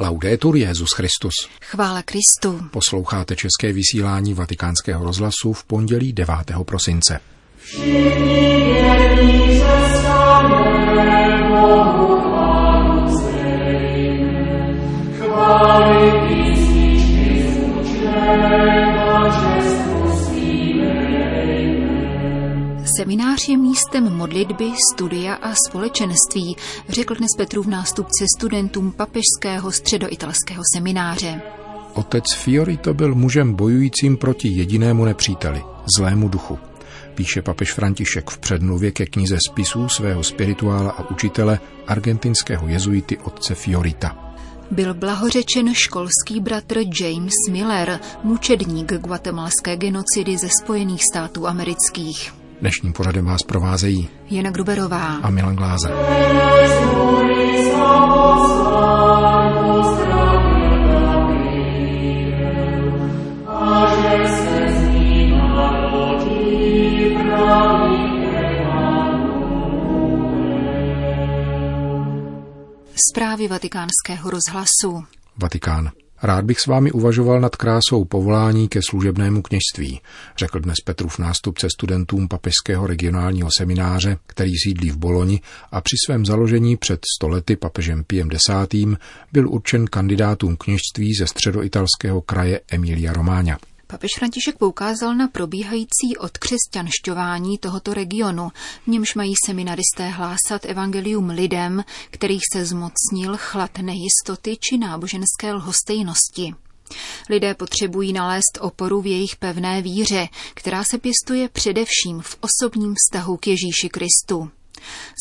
Laudetur Jezus Christus. Chvála Kristu. Posloucháte české vysílání Vatikánského rozhlasu v pondělí 9. prosince. Seminář je místem modlitby, studia a společenství, řekl dnes Petrův nástupce studentům papežského středoitalského semináře. Otec Fiorito byl mužem bojujícím proti jedinému nepříteli, zlému duchu. Píše papež František v předmluvě ke knize spisů svého spirituála a učitele argentinského jezuity otce Fiorita. Byl blahořečen školský bratr James Miller, mučedník guatemalské genocidy ze Spojených států amerických. Dnešním pořadem vás provázejí Jana Gruberová a Milan Glázer. Zprávy vatikánského rozhlasu. Vatikán. Rád bych s vámi uvažoval nad krásou povolání ke služebnému kněžství, řekl dnes Petrův nástupce studentům papežského regionálního semináře, který sídlí v Boloni a při svém založení před stolety papežem Piem X. byl určen kandidátům kněžství ze středoitalského kraje Emilia Romáňa. Papež František poukázal na probíhající odkřesťanšťování tohoto regionu, v němž mají seminaristé hlásat evangelium lidem, kterých se zmocnil chlad nejistoty či náboženské lhostejnosti. Lidé potřebují nalézt oporu v jejich pevné víře, která se pěstuje především v osobním vztahu k Ježíši Kristu.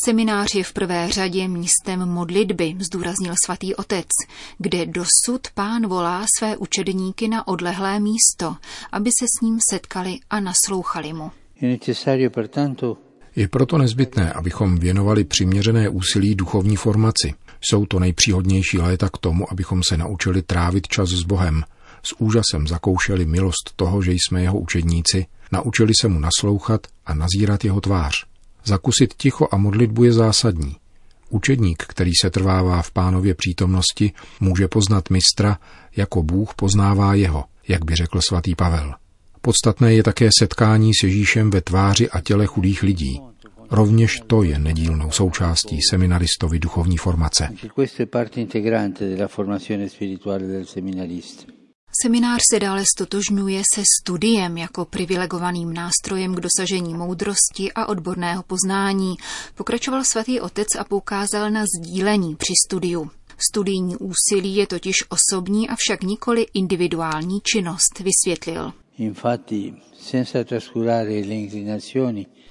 Seminář je v prvé řadě místem modlitby, zdůraznil svatý otec, kde dosud pán volá své učedníky na odlehlé místo, aby se s ním setkali a naslouchali mu. Je proto nezbytné, abychom věnovali přiměřené úsilí duchovní formaci. Jsou to nejpříhodnější léta k tomu, abychom se naučili trávit čas s Bohem. S úžasem zakoušeli milost toho, že jsme jeho učedníci, naučili se mu naslouchat a nazírat jeho tvář. Zakusit ticho a modlitbu je zásadní. Učedník, který se trvává v pánově přítomnosti, může poznat mistra, jako Bůh poznává jeho, jak by řekl svatý Pavel. Podstatné je také setkání s Ježíšem ve tváři a těle chudých lidí. Rovněž to je nedílnou součástí seminaristovy duchovní formace. Seminář se dále stotožňuje se studiem jako privilegovaným nástrojem k dosažení moudrosti a odborného poznání. Pokračoval svatý otec a poukázal na sdílení při studiu. Studijní úsilí je totiž osobní, avšak nikoli individuální činnost, vysvětlil.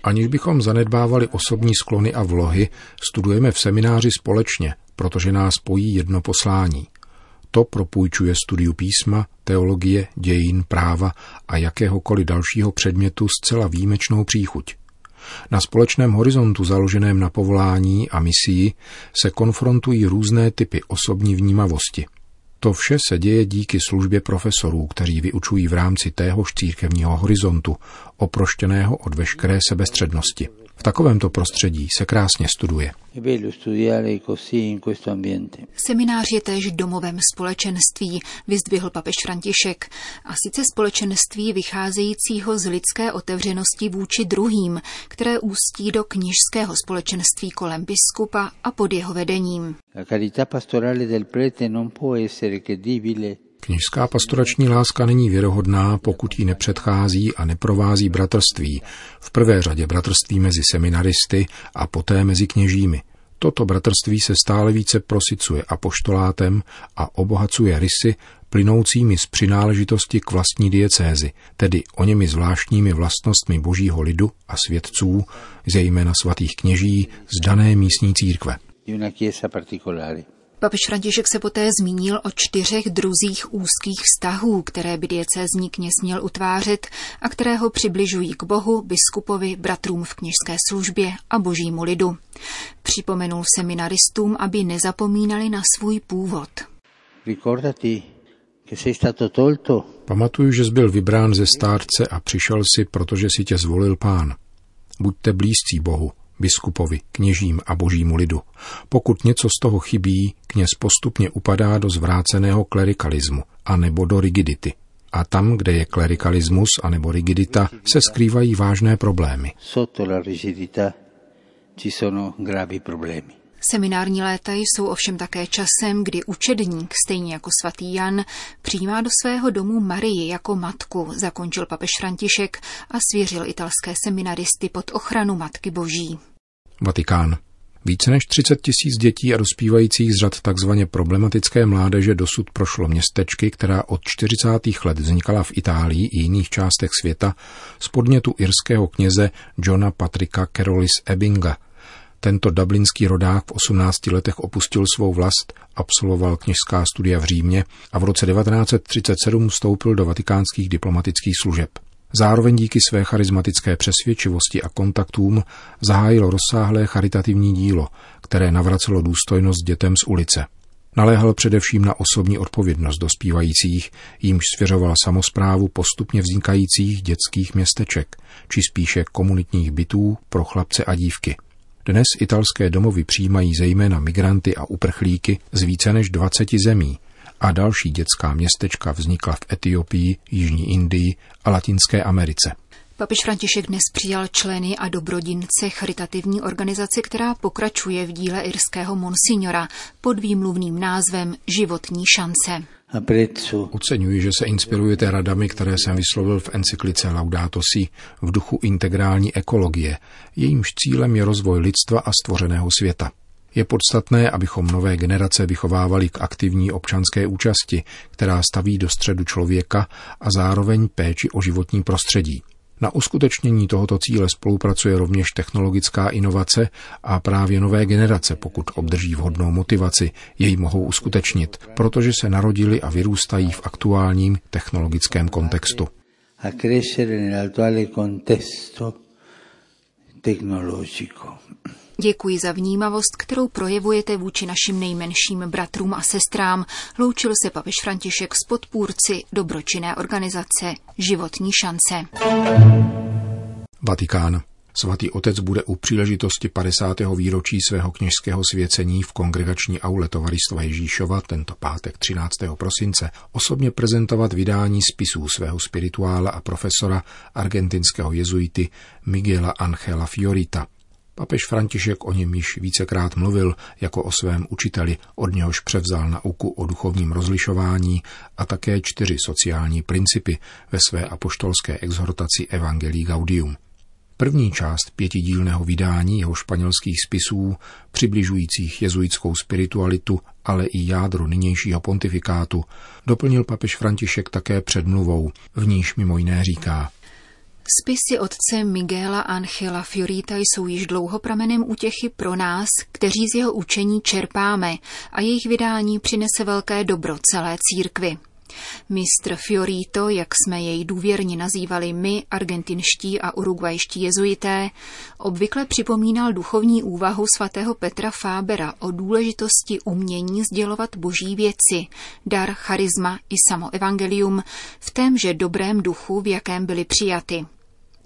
Aniž bychom zanedbávali osobní sklony a vlohy, studujeme v semináři společně, protože nás spojí jedno poslání – to propůjčuje studiu písma, teologie, dějin, práva a jakéhokoliv dalšího předmětu zcela výjimečnou příchuť. Na společném horizontu založeném na povolání a misii se konfrontují různé typy osobní vnímavosti. To vše se děje díky službě profesorů, kteří vyučují v rámci téhož církevního horizontu, oproštěného od veškeré sebestřednosti. V takovémto prostředí se krásně studuje. Seminář je též domovem společenství, vyzdvihl papež František, a sice společenství vycházejícího z lidské otevřenosti vůči druhým, které ústí do knižského společenství kolem biskupa a pod jeho vedením. La carità pastorale del prete non può essere credibile Kněžská pastorační láska není věrohodná, pokud jí nepředchází a neprovází bratrství, v prvé řadě bratrství mezi seminaristy a poté mezi kněžími. Toto bratrství se stále více prosicuje apoštolátem a obohacuje rysy plynoucími z přináležitosti k vlastní diecézi, tedy o němi zvláštními vlastnostmi božího lidu a svědců, zejména svatých kněží z dané místní církve. Papež František se poté zmínil o čtyřech druzích úzkých vztahů, které by diecézní kněz měl utvářet a které ho přibližují k Bohu, biskupovi, bratrům v kněžské službě a božímu lidu. Připomenul seminaristům, aby nezapomínali na svůj původ. Pamatuju, že jsi byl vybrán ze stárce a přišel si, protože si tě zvolil pán. Buďte blízcí Bohu, biskupovi, kněžím a božímu lidu. Pokud něco z toho chybí, kněz postupně upadá do zvráceného klerikalismu a nebo do rigidity. A tam, kde je klerikalismus a nebo rigidita, se skrývají vážné problémy. Sotto la rigidità ci sono gravi problemi. Seminární léta jsou ovšem také časem, kdy učedník, stejně jako svatý Jan, přijímá do svého domu Marii jako matku, zakončil papež František a svěřil italské seminaristy pod ochranu Matky Boží. Vatikán. Více než 30 tisíc dětí a dospívajících z řad takzvaně problematické mládeže dosud prošlo městečky, která od 40. let vznikala v Itálii i jiných částech světa z podnětu irského kněze Johna Patricka Carolis Ebbinga – tento dublinský rodák v 18 letech opustil svou vlast, absolvoval kněžská studia v Římě a v roce 1937 vstoupil do vatikánských diplomatických služeb. Zároveň díky své charismatické přesvědčivosti a kontaktům zahájil rozsáhlé charitativní dílo, které navracelo důstojnost dětem z ulice. Naléhal především na osobní odpovědnost dospívajících, jímž svěřoval samozprávu postupně vznikajících dětských městeček, či spíše komunitních bytů pro chlapce a dívky – dnes italské domovy přijímají zejména migranty a uprchlíky z více než 20 zemí a další dětská městečka vznikla v Etiopii, Jižní Indii a Latinské Americe. Papež František dnes přijal členy a dobrodince charitativní organizace, která pokračuje v díle irského monsignora pod výmluvným názvem Životní šance. Oceňuji, že se inspirujete radami, které jsem vyslovil v encyklice Laudato Si v duchu integrální ekologie. Jejímž cílem je rozvoj lidstva a stvořeného světa. Je podstatné, abychom nové generace vychovávali k aktivní občanské účasti, která staví do středu člověka a zároveň péči o životní prostředí. Na uskutečnění tohoto cíle spolupracuje rovněž technologická inovace a právě nové generace, pokud obdrží vhodnou motivaci, jej mohou uskutečnit, protože se narodili a vyrůstají v aktuálním technologickém kontextu. A crescere nell'attuale contesto tecnologico. Děkuji za vnímavost, kterou projevujete vůči našim nejmenším bratrům a sestrám. Loučil se papež František s podpůrci dobročinné organizace Životní šance. Vatikán. Svatý otec bude u příležitosti 50. výročí svého kněžského svěcení v kongregační aule Tovaristva Ježíšova tento pátek 13. prosince osobně prezentovat vydání spisů svého spirituála a profesora argentinského jezuity Miguela Angela Fiorita – Papež František o něm již vícekrát mluvil jako o svém učiteli, od něhož převzal nauku o duchovním rozlišování a také čtyři sociální principy ve své apoštolské exhortaci Evangelii Gaudium. První část pětidílného vydání jeho španělských spisů, přibližujících jezuitskou spiritualitu, ale i jádro nynějšího pontifikátu, doplnil papež František také předmluvou, v níž mimo jiné říká – Spisy otce Miguela Angela Fiorita jsou již dlouho pramenem útěchy pro nás, kteří z jeho učení čerpáme a jejich vydání přinese velké dobro celé církvi. Mistr Fiorito, jak jsme jej důvěrně nazývali my, argentinští a urugvajští jezuité, obvykle připomínal duchovní úvahu svatého Petra Fábera o důležitosti umění sdělovat boží věci, dar, charisma i samo evangelium v témže dobrém duchu, v jakém byly přijaty.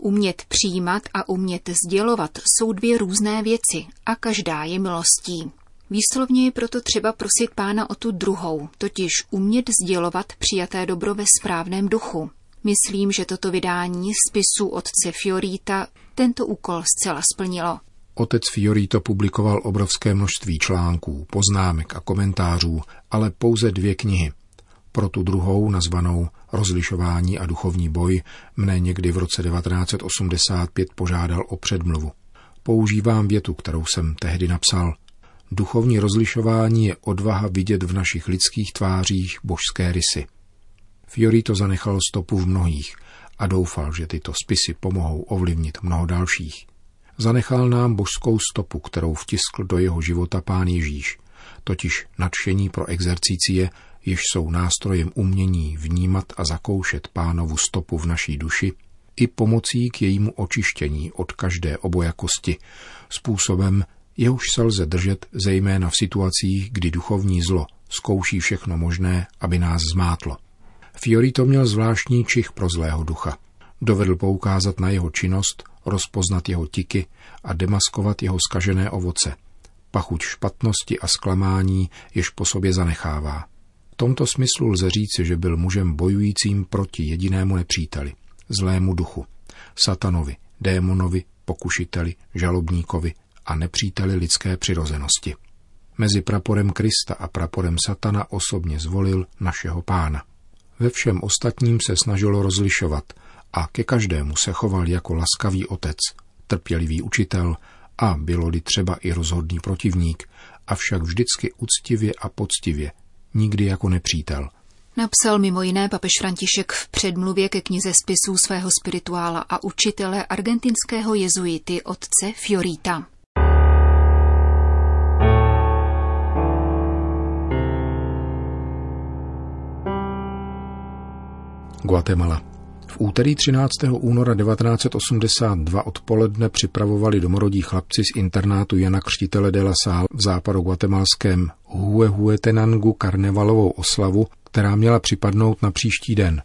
Umět přijímat a umět sdělovat jsou dvě různé věci a každá je milostí. Výslovně je proto třeba prosit pána o tu druhou, totiž umět sdělovat přijaté dobro ve správném duchu. Myslím, že toto vydání spisu otce Fiorita tento úkol zcela splnilo. Otec Fiorito publikoval obrovské množství článků, poznámek a komentářů, ale pouze dvě knihy. Pro tu druhou, nazvanou Rozlišování a duchovní boj, mne někdy v roce 1985 požádal o předmluvu. Používám větu, kterou jsem tehdy napsal. Duchovní rozlišování je odvaha vidět v našich lidských tvářích božské rysy. Fiorito zanechal stopu v mnohých a doufal, že tyto spisy pomohou ovlivnit mnoho dalších. Zanechal nám božskou stopu, kterou vtiskl do jeho života pán Ježíš, totiž nadšení pro exercicie jež jsou nástrojem umění vnímat a zakoušet pánovu stopu v naší duši, i pomocí k jejímu očištění od každé obojakosti, způsobem, jehož se lze držet zejména v situacích, kdy duchovní zlo zkouší všechno možné, aby nás zmátlo. Fiorito měl zvláštní čich pro zlého ducha. Dovedl poukázat na jeho činnost, rozpoznat jeho tiky a demaskovat jeho skažené ovoce, pachuť špatnosti a zklamání, jež po sobě zanechává. Tomto smyslu lze říci, že byl mužem bojujícím proti jedinému nepříteli, zlému duchu, satanovi, démonovi, pokušiteli, žalobníkovi a nepříteli lidské přirozenosti. Mezi praporem Krista a praporem Satana osobně zvolil našeho pána. Ve všem ostatním se snažilo rozlišovat a ke každému se choval jako laskavý otec, trpělivý učitel a bylo-li třeba i rozhodný protivník, avšak vždycky uctivě a poctivě, nikdy jako nepřítel. Napsal mimo jiné papež František v předmluvě ke knize spisů svého spirituála a učitele argentinského jezuity otce Fiorita. Guatemala. V úterý 13. února 1982 odpoledne připravovali domorodí chlapci z internátu Jana Křtitele de la Salle v západu guatemalském Huehuetenangu karnevalovou oslavu, která měla připadnout na příští den.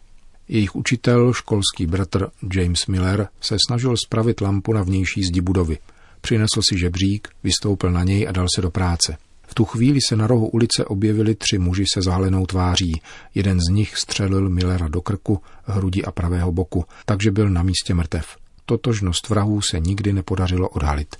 Jejich učitel, školský bratr James Miller, se snažil spravit lampu na vnější zdi budovy. Přinesl si žebřík, vystoupil na něj a dal se do práce. Tu chvíli se na rohu ulice objevili tři muži se zahalenou tváří. Jeden z nich střelil Millera do krku, hrudi a pravého boku, takže byl na místě mrtev. Totožnost vrahů se nikdy nepodařilo odhalit.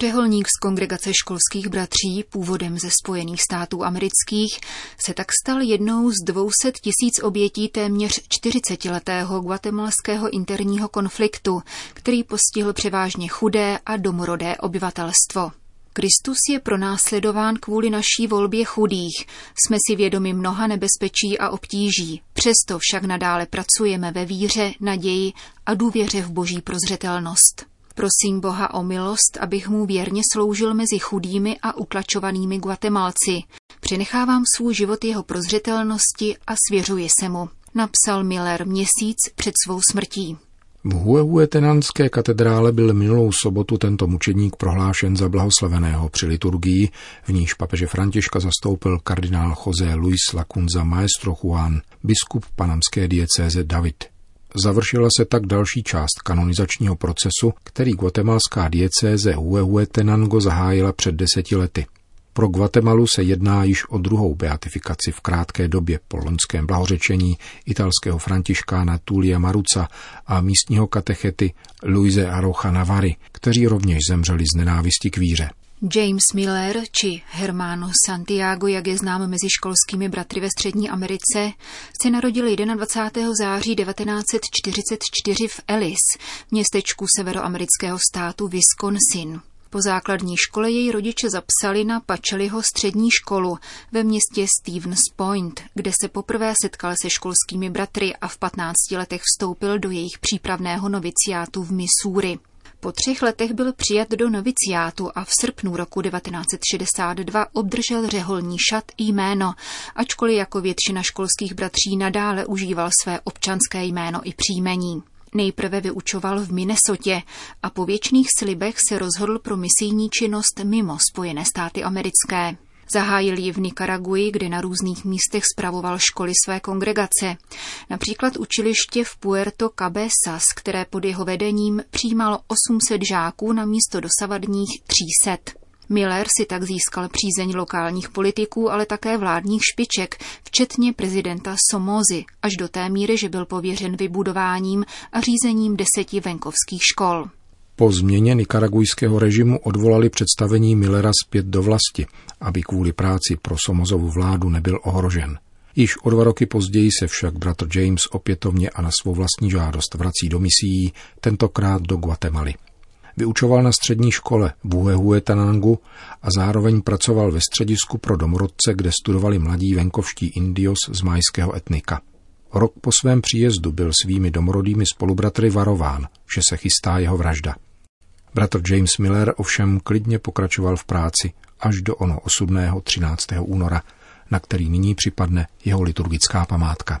Řeholník z kongregace školských bratří, původem ze Spojených států amerických, se tak stal jednou z 200 tisíc obětí téměř 40-letého guatemalského interního konfliktu, který postihl převážně chudé a domorodé obyvatelstvo. Kristus je pronásledován kvůli naší volbě chudých. Jsme si vědomi mnoha nebezpečí a obtíží. Přesto však nadále pracujeme ve víře, naději a důvěře v boží prozřetelnost. Prosím Boha o milost, abych mu věrně sloužil mezi chudými a utlačovanými Guatemalci. Přenechávám svůj život jeho prozřetelnosti a svěřuji se mu, napsal Miller měsíc před svou smrtí. V Huehuetenanské katedrále byl minulou sobotu tento mučedník prohlášen za blahoslaveného při liturgii, v níž papeže Františka zastoupil kardinál José Luis Lacunza Maestro Juan, biskup panamské diecéze David. Završila se tak další část kanonizačního procesu, který guatemalská diecéze Huehuetenango zahájila před deseti lety. Pro Guatemalu se jedná již o druhou beatifikaci v krátké době po loňském blahořečení italského františkána Tulia Maruca a místního katechety Luise Arocha Navary, kteří rovněž zemřeli z nenávisti k víře. James Miller či Hermano Santiago, jak je znám mezi školskými bratry ve Střední Americe, se narodil 21. září 1944 v Ellis, městečku severoamerického státu Wisconsin. Po základní škole její rodiče zapsali na Pačeliho střední školu ve městě Stevens Point, kde se poprvé setkal se školskými bratry a v 15 letech vstoupil do jejich přípravného noviciátu v Missouri. Po třech letech byl přijat do noviciátu a v srpnu roku 1962 obdržel řeholní šat jméno, ačkoliv jako většina školských bratří nadále užíval své občanské jméno i příjmení. Nejprve vyučoval v Minnesotě a po věčných slibech se rozhodl pro misijní činnost mimo Spojené státy americké. Zahájil ji v Nikaraguji, kde na různých místech spravoval školy své kongregace. Například učiliště v Puerto Cabezas, které pod jeho vedením přijímalo 800 žáků na místo dosavadních 300. Miller si tak získal přízeň lokálních politiků, ale také vládních špiček, včetně prezidenta Somozy, až do té míry, že byl pověřen vybudováním a řízením deseti venkovských škol. Po změně nikaragujského režimu odvolali představení Millera zpět do vlasti, aby kvůli práci pro Somozovu vládu nebyl ohrožen. Již o dva roky později se však bratr James opětovně a na svou vlastní žádost vrací do misií, tentokrát do Guatemaly. Vyučoval na střední škole v Uehuetanangu a zároveň pracoval ve středisku pro domorodce, kde studovali mladí venkovští indios z majského etnika. Rok po svém příjezdu byl svými domorodými spolubratry varován, že se chystá jeho vražda. Bratr James Miller ovšem klidně pokračoval v práci až do ono osudného 13. února, na který nyní připadne jeho liturgická památka.